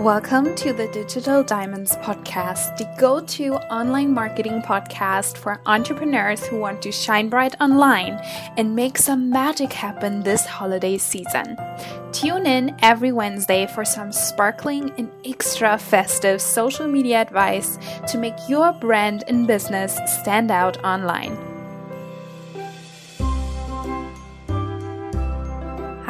Welcome to the Digital Diamonds Podcast, the go to online marketing podcast for entrepreneurs who want to shine bright online and make some magic happen this holiday season. Tune in every Wednesday for some sparkling and extra festive social media advice to make your brand and business stand out online.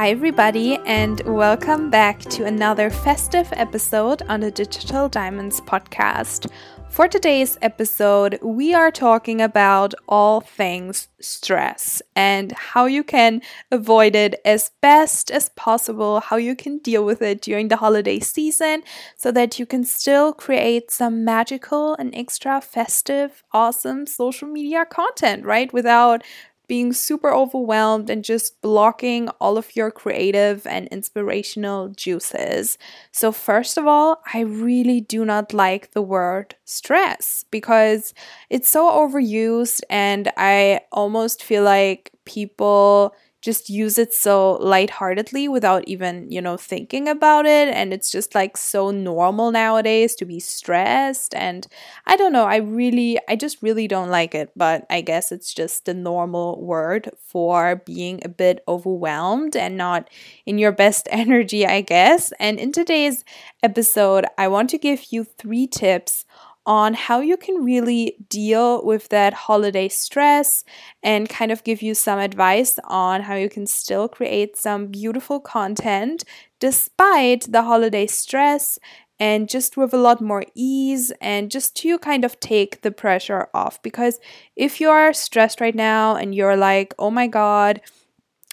Hi, everybody, and welcome back to another festive episode on the Digital Diamonds podcast. For today's episode, we are talking about all things stress and how you can avoid it as best as possible, how you can deal with it during the holiday season so that you can still create some magical and extra festive, awesome social media content, right? Without being super overwhelmed and just blocking all of your creative and inspirational juices. So, first of all, I really do not like the word stress because it's so overused, and I almost feel like people just use it so lightheartedly without even, you know, thinking about it. And it's just like so normal nowadays to be stressed. And I don't know, I really, I just really don't like it. But I guess it's just the normal word for being a bit overwhelmed and not in your best energy, I guess. And in today's episode, I want to give you three tips on how you can really deal with that holiday stress and kind of give you some advice on how you can still create some beautiful content despite the holiday stress and just with a lot more ease and just to kind of take the pressure off. Because if you are stressed right now and you're like oh my god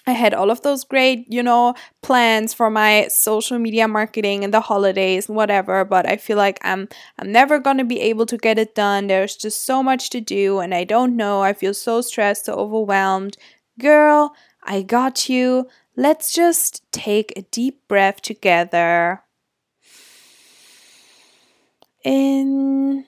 I had all of those great, you know, plans for my social media marketing and the holidays and whatever, but I feel like I'm I'm never going to be able to get it done. There's just so much to do and I don't know. I feel so stressed, so overwhelmed. Girl, I got you. Let's just take a deep breath together. In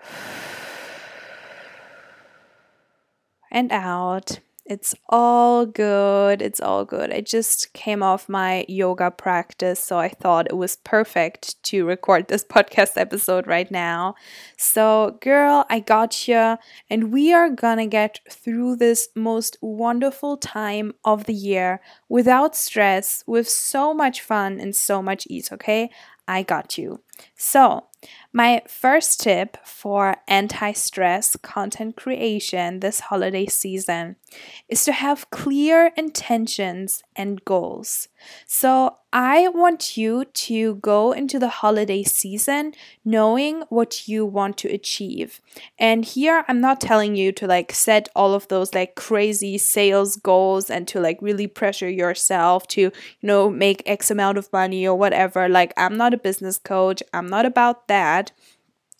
and out. It's all good. It's all good. I just came off my yoga practice, so I thought it was perfect to record this podcast episode right now. So, girl, I got you, and we are gonna get through this most wonderful time of the year without stress, with so much fun and so much ease, okay? I got you. So, my first tip for anti stress content creation this holiday season is to have clear intentions and goals. So, I want you to go into the holiday season knowing what you want to achieve. And here I'm not telling you to like set all of those like crazy sales goals and to like really pressure yourself to, you know, make X amount of money or whatever. Like, I'm not a business coach, I'm not about that.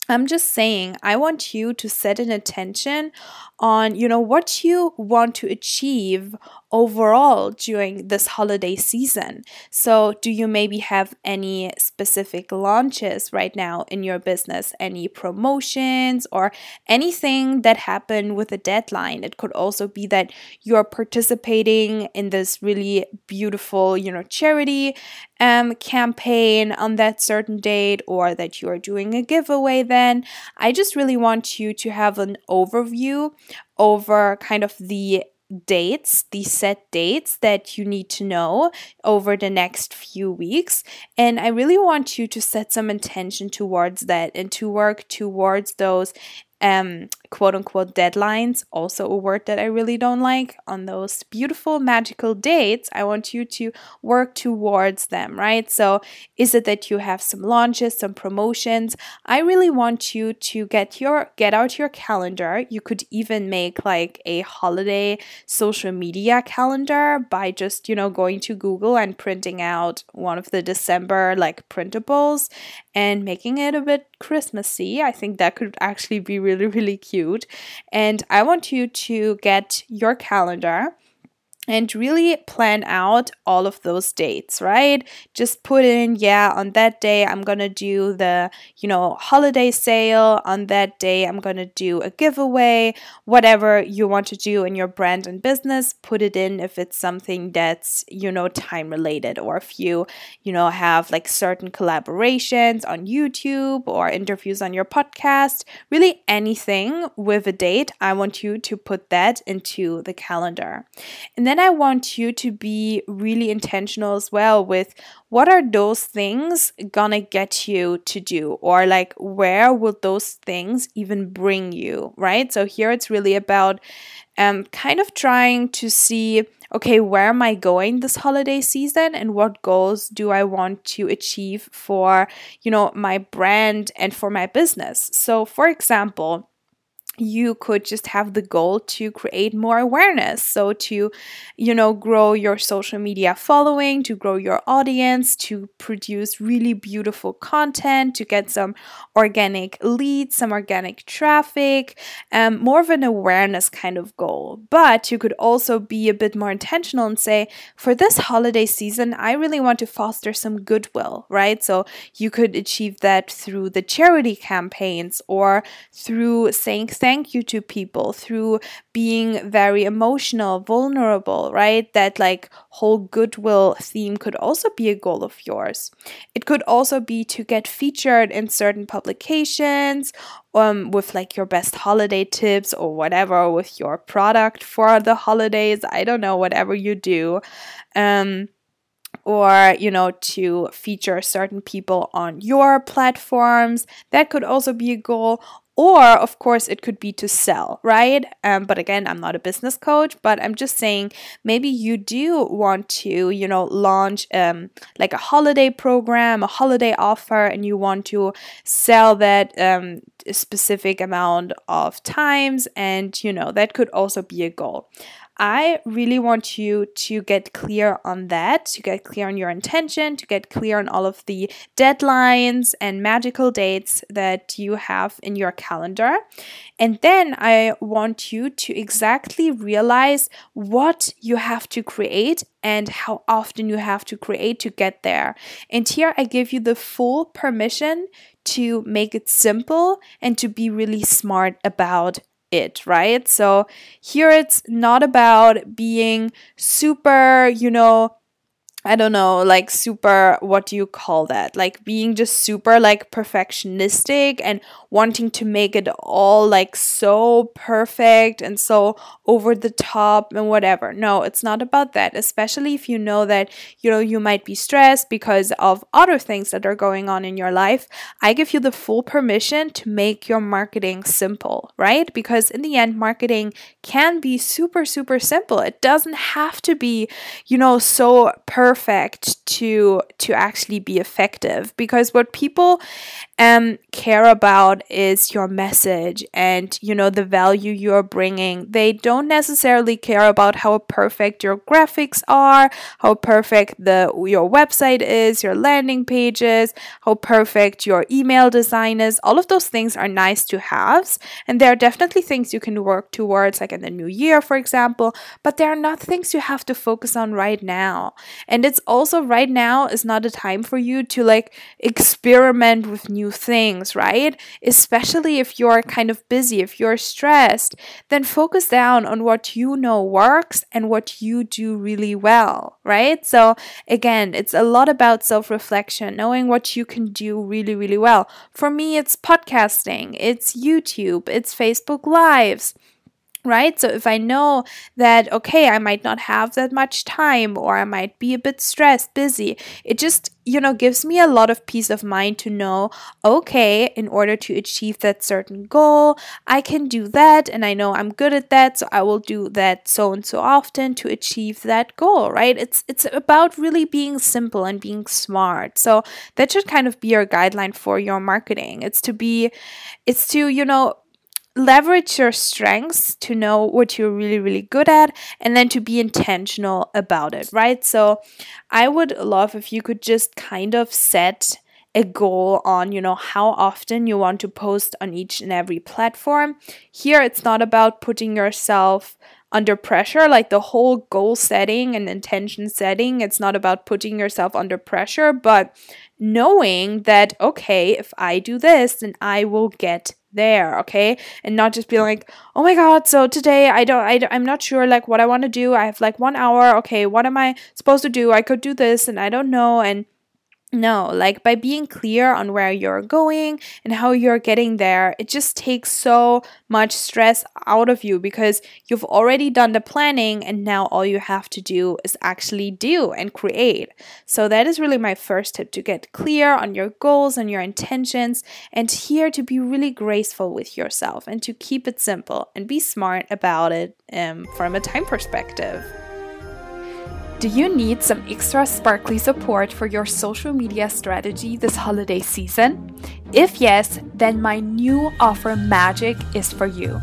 I'm just saying, I want you to set an attention on, you know, what you want to achieve overall during this holiday season. So, do you maybe have any specific launches right now in your business? Any promotions or anything that happened with a deadline? It could also be that you're participating in this really beautiful, you know, charity um, campaign on that certain date or that you are doing a giveaway then. I just really want you to have an overview over kind of the dates, the set dates that you need to know over the next few weeks. And I really want you to set some intention towards that and to work towards those um, quote unquote deadlines, also a word that I really don't like. On those beautiful magical dates, I want you to work towards them, right? So, is it that you have some launches, some promotions? I really want you to get your get out your calendar. You could even make like a holiday social media calendar by just, you know, going to Google and printing out one of the December like printables and making it a bit Christmassy. I think that could actually be really really cute and I want you to get your calendar and really plan out all of those dates, right? Just put in, yeah, on that day I'm going to do the, you know, holiday sale. On that day I'm going to do a giveaway. Whatever you want to do in your brand and business, put it in if it's something that's, you know, time related or if you, you know, have like certain collaborations on YouTube or interviews on your podcast, really anything with a date, I want you to put that into the calendar. And then then I want you to be really intentional as well with what are those things gonna get you to do, or like where will those things even bring you, right? So here it's really about um, kind of trying to see okay, where am I going this holiday season and what goals do I want to achieve for, you know, my brand and for my business. So, for example, you could just have the goal to create more awareness. So to you know grow your social media following to grow your audience to produce really beautiful content to get some organic leads some organic traffic um, more of an awareness kind of goal. But you could also be a bit more intentional and say for this holiday season i really want to foster some goodwill right? So you could achieve that through the charity campaigns or through saying thank you to people through being very emotional, vulnerable, right? That like whole goodwill theme could also be a goal of yours. It could also be to get featured in certain publications um, with like your best holiday tips or whatever with your product for the holidays. I don't know, whatever you do. Um, or you know to feature certain people on your platforms that could also be a goal or, of course, it could be to sell, right? Um, but again, I'm not a business coach, but I'm just saying maybe you do want to, you know, launch um, like a holiday program, a holiday offer, and you want to sell that um, specific amount of times. And, you know, that could also be a goal. I really want you to get clear on that, to get clear on your intention, to get clear on all of the deadlines and magical dates that you have in your calendar. And then I want you to exactly realize what you have to create and how often you have to create to get there. And here I give you the full permission to make it simple and to be really smart about it, right? So here it's not about being super, you know, I don't know, like super, what do you call that? Like being just super like perfectionistic and wanting to make it all like so perfect and so over the top and whatever. No, it's not about that, especially if you know that, you know, you might be stressed because of other things that are going on in your life. I give you the full permission to make your marketing simple, right? Because in the end, marketing can be super, super simple. It doesn't have to be, you know, so perfect perfect to to actually be effective. Because what people um care about is your message and you know the value you're bringing. They don't necessarily care about how perfect your graphics are how perfect the your website is your landing pages how perfect your email design is. All of those things are nice to have and there are definitely things you can work towards like in the new year for example but they are not things you have to focus on right now. And it's also right now is not a time for you to like experiment with new things, right? Especially if you're kind of busy, if you're stressed, then focus down on what you know works and what you do really well, right? So again, it's a lot about self reflection, knowing what you can do really, really well. For me, it's podcasting, it's YouTube, it's Facebook Lives right? So if I know that, okay, I might not have that much time or I might be a bit stressed, busy, it just, you know, gives me a lot of peace of mind to know, okay, in order to achieve that certain goal, I can do that and I know I'm good at that, so I will do that so and so often to achieve that goal, right? It's it's about really being simple and being smart. So that should kind of be your guideline for your marketing. It's to be it's to, you know, leverage your strengths to know what you're really, really good at and then to be intentional about it, right? So I would love if you could just kind of set a goal on, you know, how often you want to post on each and every platform. Here, it's not about putting yourself under pressure, like the whole goal setting and intention setting. It's not about putting yourself under pressure, but knowing that, okay, if I do this, then I will get there okay? And not just be like oh my god so today i don't, I i'm not sure like what i want to do. I have like one hour. Okay what am i supposed to do? I could do this and i don't know. And no, like by being clear on where you're going and how you're getting there, it just takes so much stress out of you because you've already done the planning and now all you have to do is actually do and create. So, that is really my first tip to get clear on your goals and your intentions, and here to be really graceful with yourself and to keep it simple and be smart about it um, from a time perspective. Do you need some extra sparkly support for your social media strategy this holiday season? If yes, then my new offer Magic is for you.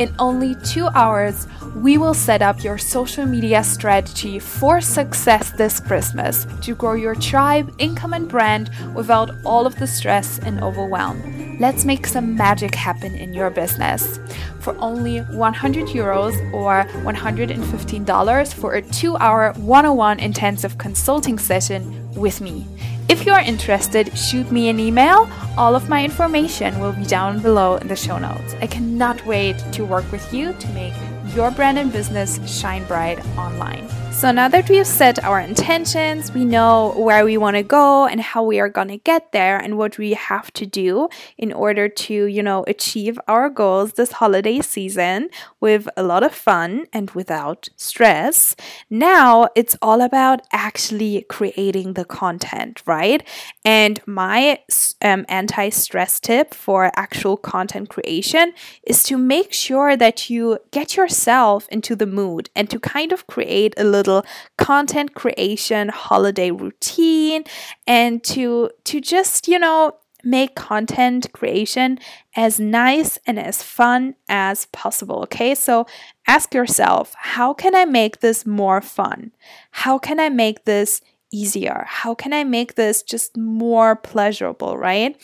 In only two hours, we will set up your social media strategy for success this Christmas to grow your tribe, income, and brand without all of the stress and overwhelm. Let's make some magic happen in your business. For only 100 euros or $115 for a two hour one on one intensive consulting session with me. If you are interested, shoot me an email. All of my information will be down below in the show notes. I cannot wait to work with you to make your brand and business shine bright online. So now that we have set our intentions, we know where we want to go and how we are going to get there and what we have to do in order to, you know, achieve our goals this holiday season with a lot of fun and without stress. Now it's all about actually creating the content, right? And my um, anti stress tip for actual content creation is to make sure that you get yourself into the mood and to kind of create a little little content creation holiday routine and to to just, you know, make content creation as nice and as fun as possible. Okay, so ask yourself how can I make this more fun? How can I make this easier? How can I make this just more pleasurable, right?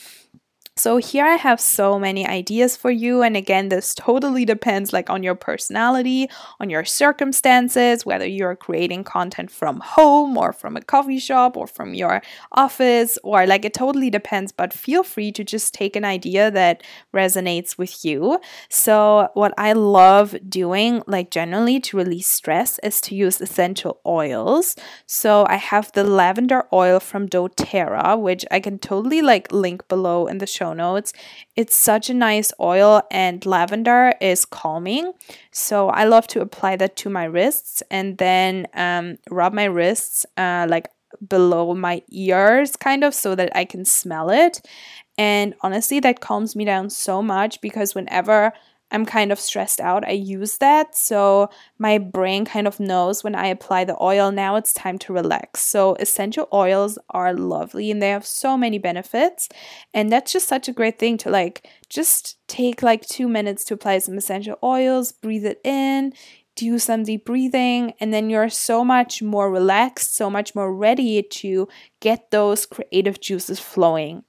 So here I have so many ideas for you and again this totally depends like on your personality, on your circumstances, whether you're creating content from home or from a coffee shop or from your office or like it totally depends but feel free to just take an idea that resonates with you. So what I love doing like generally to release stress is to use essential oils. So I have the lavender oil from doTERRA which I can totally like link below in the show show notes. It's such a nice oil, and lavender is calming. So I love to apply that to my wrists and then um, rub my wrists uh, like below my ears, kind of, so that I can smell it. And honestly, that calms me down so much because whenever I'm kind of stressed out, I use that. So my brain kind of knows when I apply the oil, now it's time to relax. So essential oils are lovely and they have so many benefits. And that's just such a great thing to like just take like two minutes to apply some essential oils, breathe it in, do some deep breathing, and then you're so much more relaxed, so much more ready to get those creative juices flowing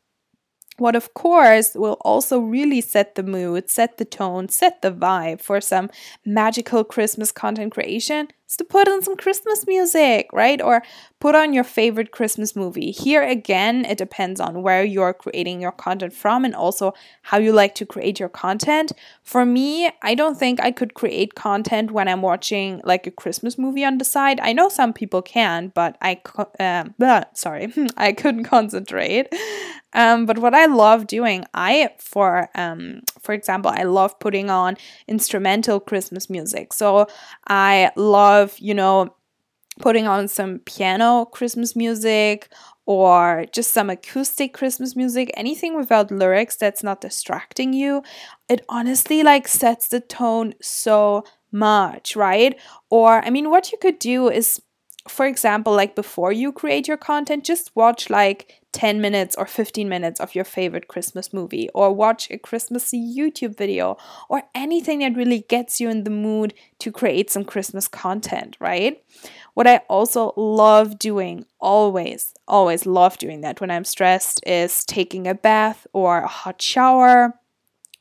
what of course will also really set the mood, set the tone, set the vibe for some magical Christmas content creation is to put on some Christmas music, right? Or put on your favorite Christmas movie. Here again, it depends on where you're creating your content from and also how you like to create your content. For me, I don't think I could create content when I'm watching like a Christmas movie on the side. I know some people can, but I, uh, sorry, I couldn't concentrate. Um, but what I love doing, I for um, for example, I love putting on instrumental Christmas music. So I love, you know, putting on some piano Christmas music or just some acoustic Christmas music, anything without lyrics that's not distracting you. It honestly like sets the tone so much, right? Or I mean, what you could do is for example, like before you create your content, just watch like 10 minutes or 15 minutes of your favorite Christmas movie, or watch a Christmassy YouTube video, or anything that really gets you in the mood to create some Christmas content, right? What I also love doing, always, always love doing that when I'm stressed, is taking a bath or a hot shower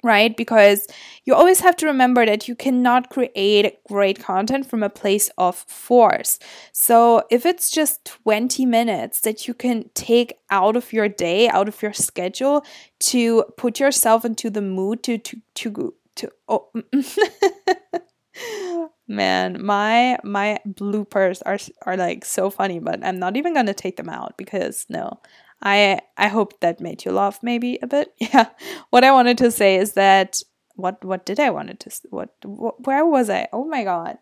right? Because you always have to remember that you cannot create great content from a place of force. So if it's just 20 minutes that you can take out of your day, out of your schedule to put yourself into the mood to to to to oh man my my bloopers are are like so funny but i'm not even gonna take them out because no I I hope that made you laugh maybe a bit. Yeah. What I wanted to say is that what what did I wanted to what, what where was I? Oh my god.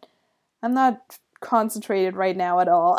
I'm not concentrated right now at all.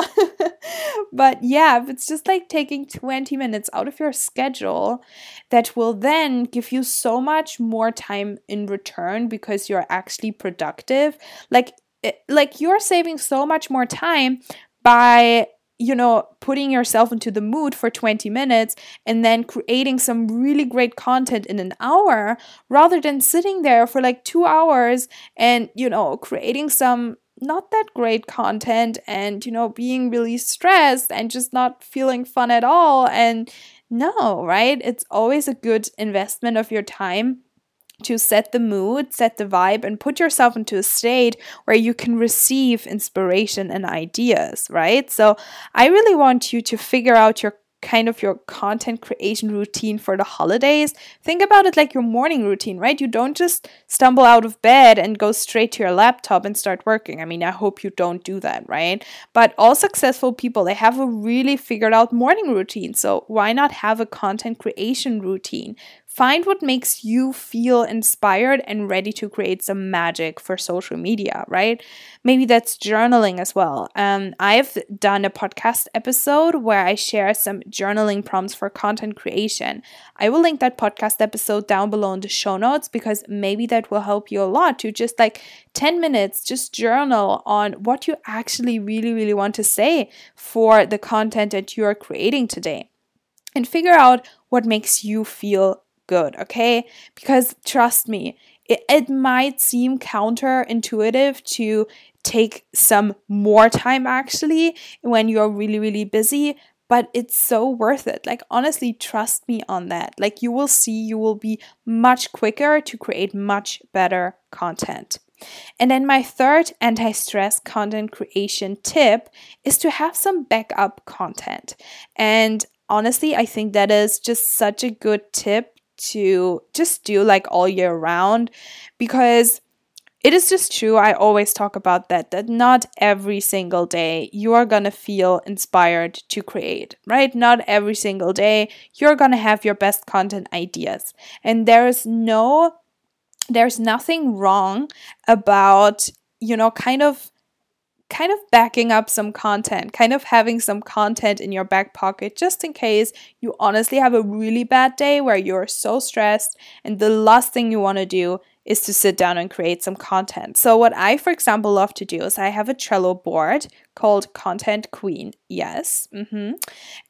but yeah, it's just like taking 20 minutes out of your schedule that will then give you so much more time in return because you're actually productive. Like it, like you're saving so much more time by you know, putting yourself into the mood for 20 minutes and then creating some really great content in an hour rather than sitting there for like two hours and, you know, creating some not that great content and, you know, being really stressed and just not feeling fun at all. And no, right? It's always a good investment of your time to set the mood, set the vibe, and put yourself into a state where you can receive inspiration and ideas, right? So, I really want you to figure out your kind of your content creation routine for the holidays. Think about it like your morning routine, right? You don't just stumble out of bed and go straight to your laptop and start working. I mean, I hope you don't do that, right? But all successful people, they have a really figured out morning routine. So why not have a content creation routine? Find what makes you feel inspired and ready to create some magic for social media, right? Maybe that's journaling as well. Um, I've done a podcast episode where I share some journaling prompts for content creation. I will link that podcast episode down below in the show notes because maybe that will help you a lot to just like 10 minutes, just journal on what you actually really, really want to say for the content that you are creating today and figure out what makes you feel good, okay? Because trust me, it, it might seem counterintuitive to take some more time actually when you're really, really busy, but it's so worth it. Like, honestly, trust me on that. Like, you will see you will be much quicker to create much better content. And then my third anti stress content creation tip is to have some backup content. And honestly, I think that is just such a good tip to just do like all year round because it is just true. I always talk about that, that not every single day you are going to feel inspired to create, right? Not every single day you're going to have your best content ideas. And there is no, there's nothing wrong about, you know, kind of kind of backing up some content, kind of having some content in your back pocket just in case you honestly have a really bad day where you're so stressed and the last thing you want to do is to sit down and create some content. So, what I, for example, love to do is I have a Trello board called Content Queen. Yes. Mm-hmm.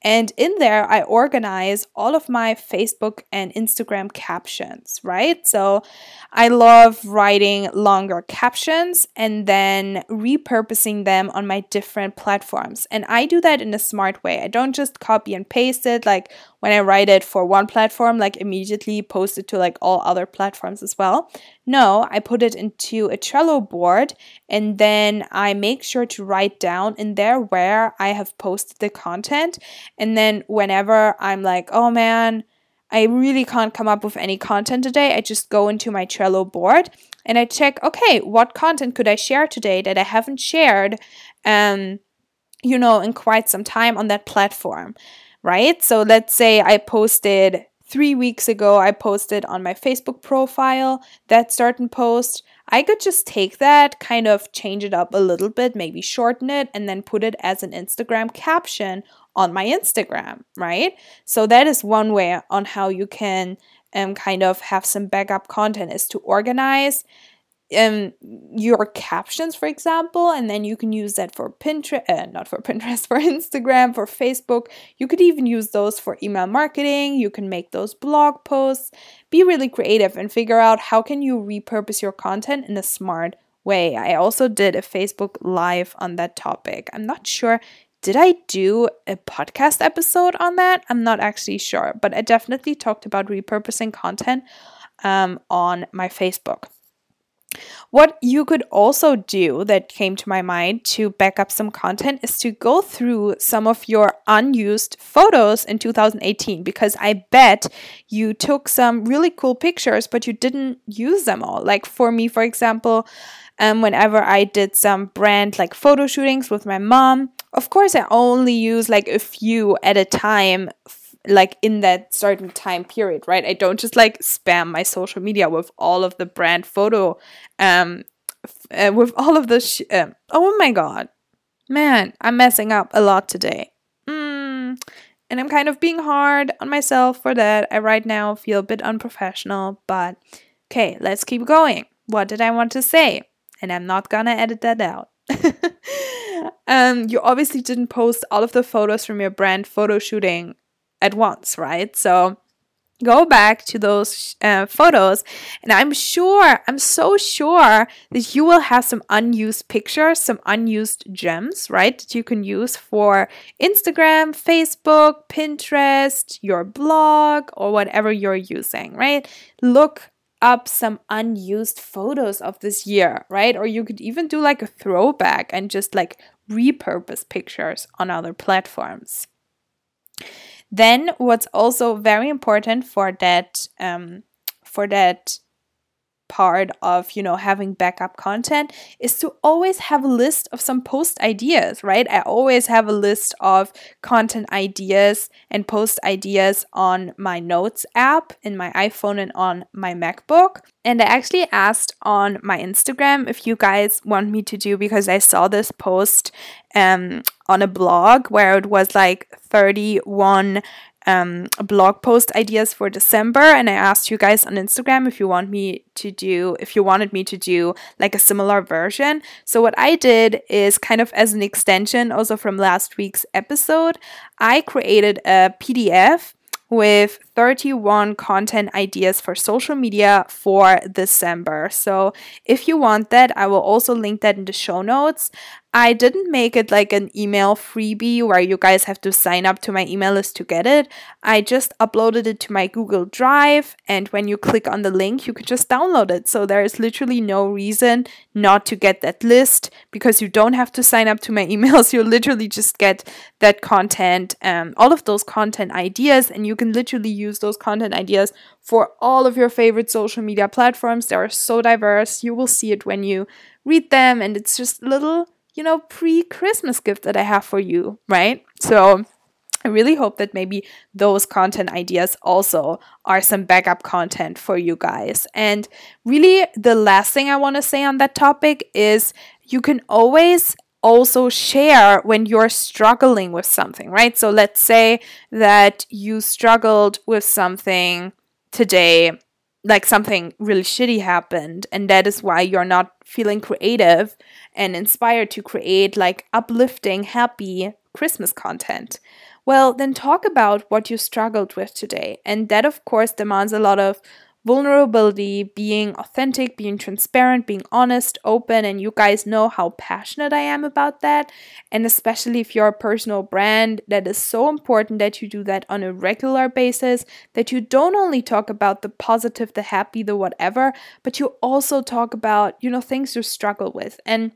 And in there, I organize all of my Facebook and Instagram captions, right? So, I love writing longer captions and then repurposing them on my different platforms. And I do that in a smart way. I don't just copy and paste it like when I write it for one platform, like immediately post it to like all other platforms as well. No, I put it into a Trello board and then I make sure to write down in there where I have posted the content. And then whenever I'm like, oh man, I really can't come up with any content today, I just go into my Trello board and I check, okay, what content could I share today that I haven't shared, um, you know, in quite some time on that platform right? So let's say I posted three weeks ago, I posted on my Facebook profile that certain post. I could just take that, kind of change it up a little bit, maybe shorten it, and then put it as an Instagram caption on my Instagram, right? So that is one way on how you can um, kind of have some backup content is to organize um your captions for example and then you can use that for pinterest uh, not for pinterest for instagram for facebook. You could even use those for email marketing. You can make those blog posts. Be really creative and figure out how can you repurpose your content in a smart way. I also did a facebook live on that topic. I'm not sure did I do a podcast episode on that? I'm not actually sure, but I definitely talked about repurposing content um, on my Facebook. What you could also do that came to my mind to back up some content is to go through some of your unused photos in 2018 because I bet you took some really cool pictures, but you didn't use them all. Like for me, for example, um, whenever I did some brand like photo shootings with my mom, of course, I only use like a few at a time like in that certain time period, right? I don't just like spam my social media with all of the brand photo, um, uh, with all of the. Sh- uh, oh my god, man, I'm messing up a lot today. Mm. And I'm kind of being hard on myself for that. I right now feel a bit unprofessional, but okay, let's keep going. What did I want to say? And I'm not gonna edit that out. um, you obviously didn't post all of the photos from your brand photo shooting at once, right? So go back to those uh, photos and i'm sure i'm so sure that you will have some unused pictures some unused gems right that you can use for instagram facebook pinterest your blog or whatever you're using right? Look up some unused photos of this year right? Or you could even do like a throwback and just like repurpose pictures on other platforms then what's also very important for that um, for that part of you know having backup content is to always have a list of some post ideas right? I always have a list of content ideas and post ideas on my notes app in my iphone and on my macbook. And i actually asked on my instagram if you guys want me to do because i saw this post um, on a blog where it was like 31 um, blog post ideas for December, and I asked you guys on Instagram if you want me to do, if you wanted me to do like a similar version. So, what I did is kind of as an extension also from last week's episode, I created a PDF with 31 content ideas for social media for December. So if you want that, I will also link that in the show notes. I didn't make it like an email freebie where you guys have to sign up to my email list to get it. I just uploaded it to my Google Drive, and when you click on the link, you can just download it. So there is literally no reason not to get that list because you don't have to sign up to my emails. You literally just get that content, um, all of those content ideas, and you can literally use those content ideas for all of your favorite social media platforms. They are so diverse. You will see it when you read them, and it's just little you know, pre Christmas gift that I have for you, right? So I really hope that maybe those content ideas also are some backup content for you guys. And really, the last thing I want to say on that topic is you can always also share when you're struggling with something, right? So let's say that you struggled with something today like something really shitty happened and that is why you're not feeling creative and inspired to create like uplifting happy christmas content. Well then talk about what you struggled with today and that of course demands a lot of vulnerability, being authentic, being transparent, being honest, open, and you guys know how passionate I am about that. And especially if you're a personal brand, that is so important that you do that on a regular basis, that you don't only talk about the positive, the happy, the whatever, but you also talk about, you know, things you struggle with. And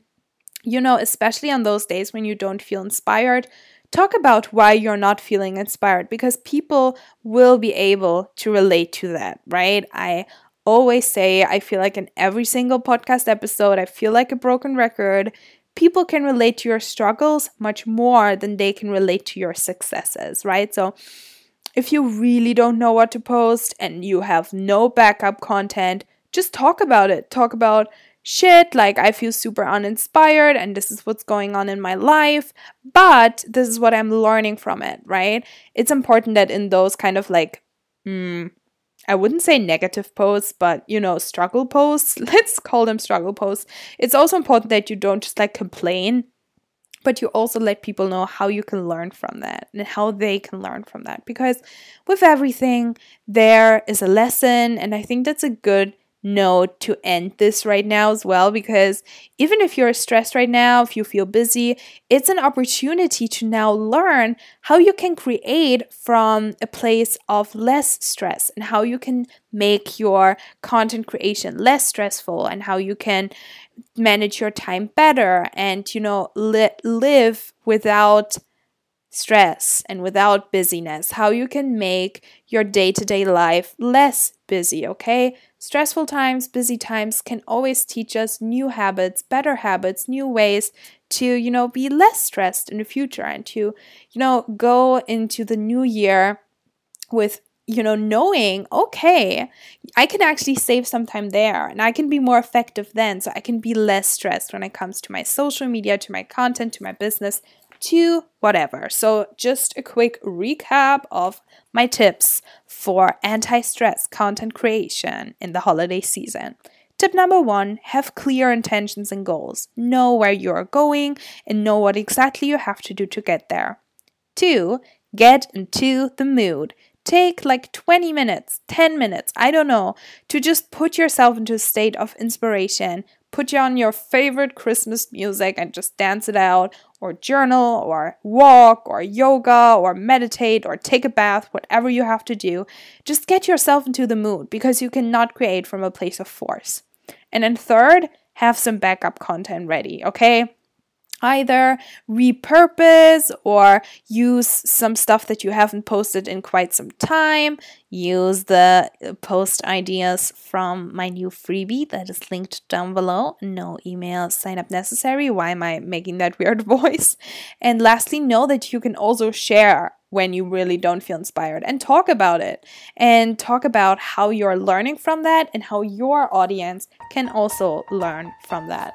you know, especially on those days when you don't feel inspired, talk about why you're not feeling inspired because people will be able to relate to that, right? I always say, I feel like in every single podcast episode, I feel like a broken record. People can relate to your struggles much more than they can relate to your successes, right? So, if you really don't know what to post and you have no backup content, just talk about it. Talk about shit, like I feel super uninspired and this is what's going on in my life, but this is what I'm learning from it, right? It's important that in those kind of like, mm, I wouldn't say negative posts, but you know, struggle posts, let's call them struggle posts. It's also important that you don't just like complain, but you also let people know how you can learn from that and how they can learn from that. Because with everything, there is a lesson, and I think that's a good note to end this right now as well because even if you're stressed right now, if you feel busy, it's an opportunity to now learn how you can create from a place of less stress and how you can make your content creation less stressful and how you can manage your time better and you know li- live without stress and without busyness, how you can make your day to day life less busy, okay? Stressful times, busy times can always teach us new habits, better habits, new ways to, you know, be less stressed in the future and to, you know, go into the new year with you know, knowing, okay, I can actually save some time there and I can be more effective then. So I can be less stressed when it comes to my social media, to my content, to my business, to whatever. So, just a quick recap of my tips for anti stress content creation in the holiday season. Tip number one have clear intentions and goals. Know where you are going and know what exactly you have to do to get there. Two, get into the mood. Take like 20 minutes, 10 minutes, I don't know, to just put yourself into a state of inspiration, put you on your favorite Christmas music and just dance it out, or journal, or walk, or yoga, or meditate, or take a bath, whatever you have to do. Just get yourself into the mood because you cannot create from a place of force. And then, third, have some backup content ready, okay? Either repurpose or use some stuff that you haven't posted in quite some time. Use the post ideas from my new freebie that is linked down below. No email sign up necessary. Why am I making that weird voice? And lastly, know that you can also share when you really don't feel inspired and talk about it and talk about how you're learning from that and how your audience can also learn from that.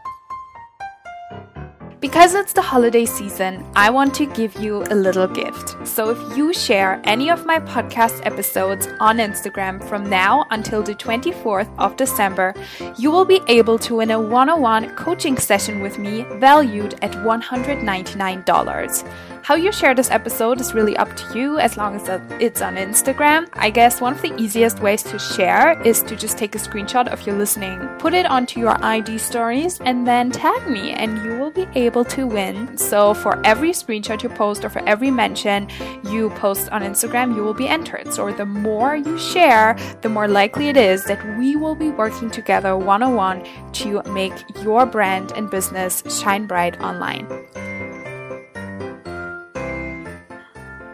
Because it's the holiday season, I want to give you a little gift. So if you share any of my podcast episodes on Instagram from now until the 24th of December, you will be able to win a one on one coaching session with me valued at $199. How you share this episode is really up to you as long as it's on Instagram. I guess one of the easiest ways to share is to just take a screenshot of you listening, put it onto your IG stories, and then tag me, and you will be able to win. So, for every screenshot you post or for every mention you post on Instagram, you will be entered. So, the more you share, the more likely it is that we will be working together one on one to make your brand and business shine bright online.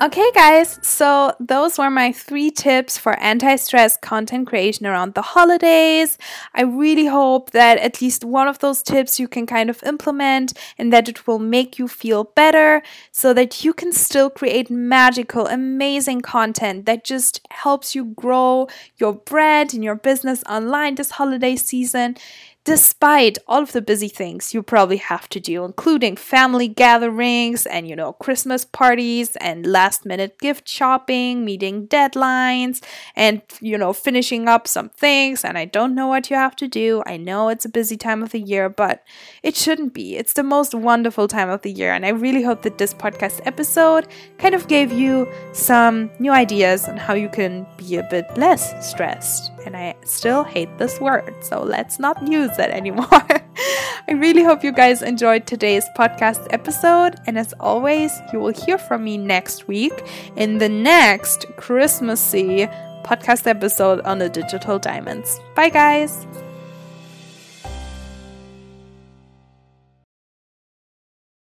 Okay, guys, so those were my three tips for anti stress content creation around the holidays. I really hope that at least one of those tips you can kind of implement and that it will make you feel better so that you can still create magical, amazing content that just helps you grow your brand and your business online this holiday season despite all of the busy things you probably have to do, including family gatherings and, you know, Christmas parties and last minute gift shopping, meeting deadlines, and, you know, finishing up some things. And I don't know what you have to do. I know it's a busy time of the year, but it shouldn't be. It's the most wonderful time of the year. And I really hope that this podcast episode kind of gave you some new ideas on how you can be a bit less stressed and I still hate this word, so let's not use it anymore. I really hope you guys enjoyed today's podcast episode, and as always, you will hear from me next week in the next Christmassy podcast episode on the digital diamonds. Bye, guys.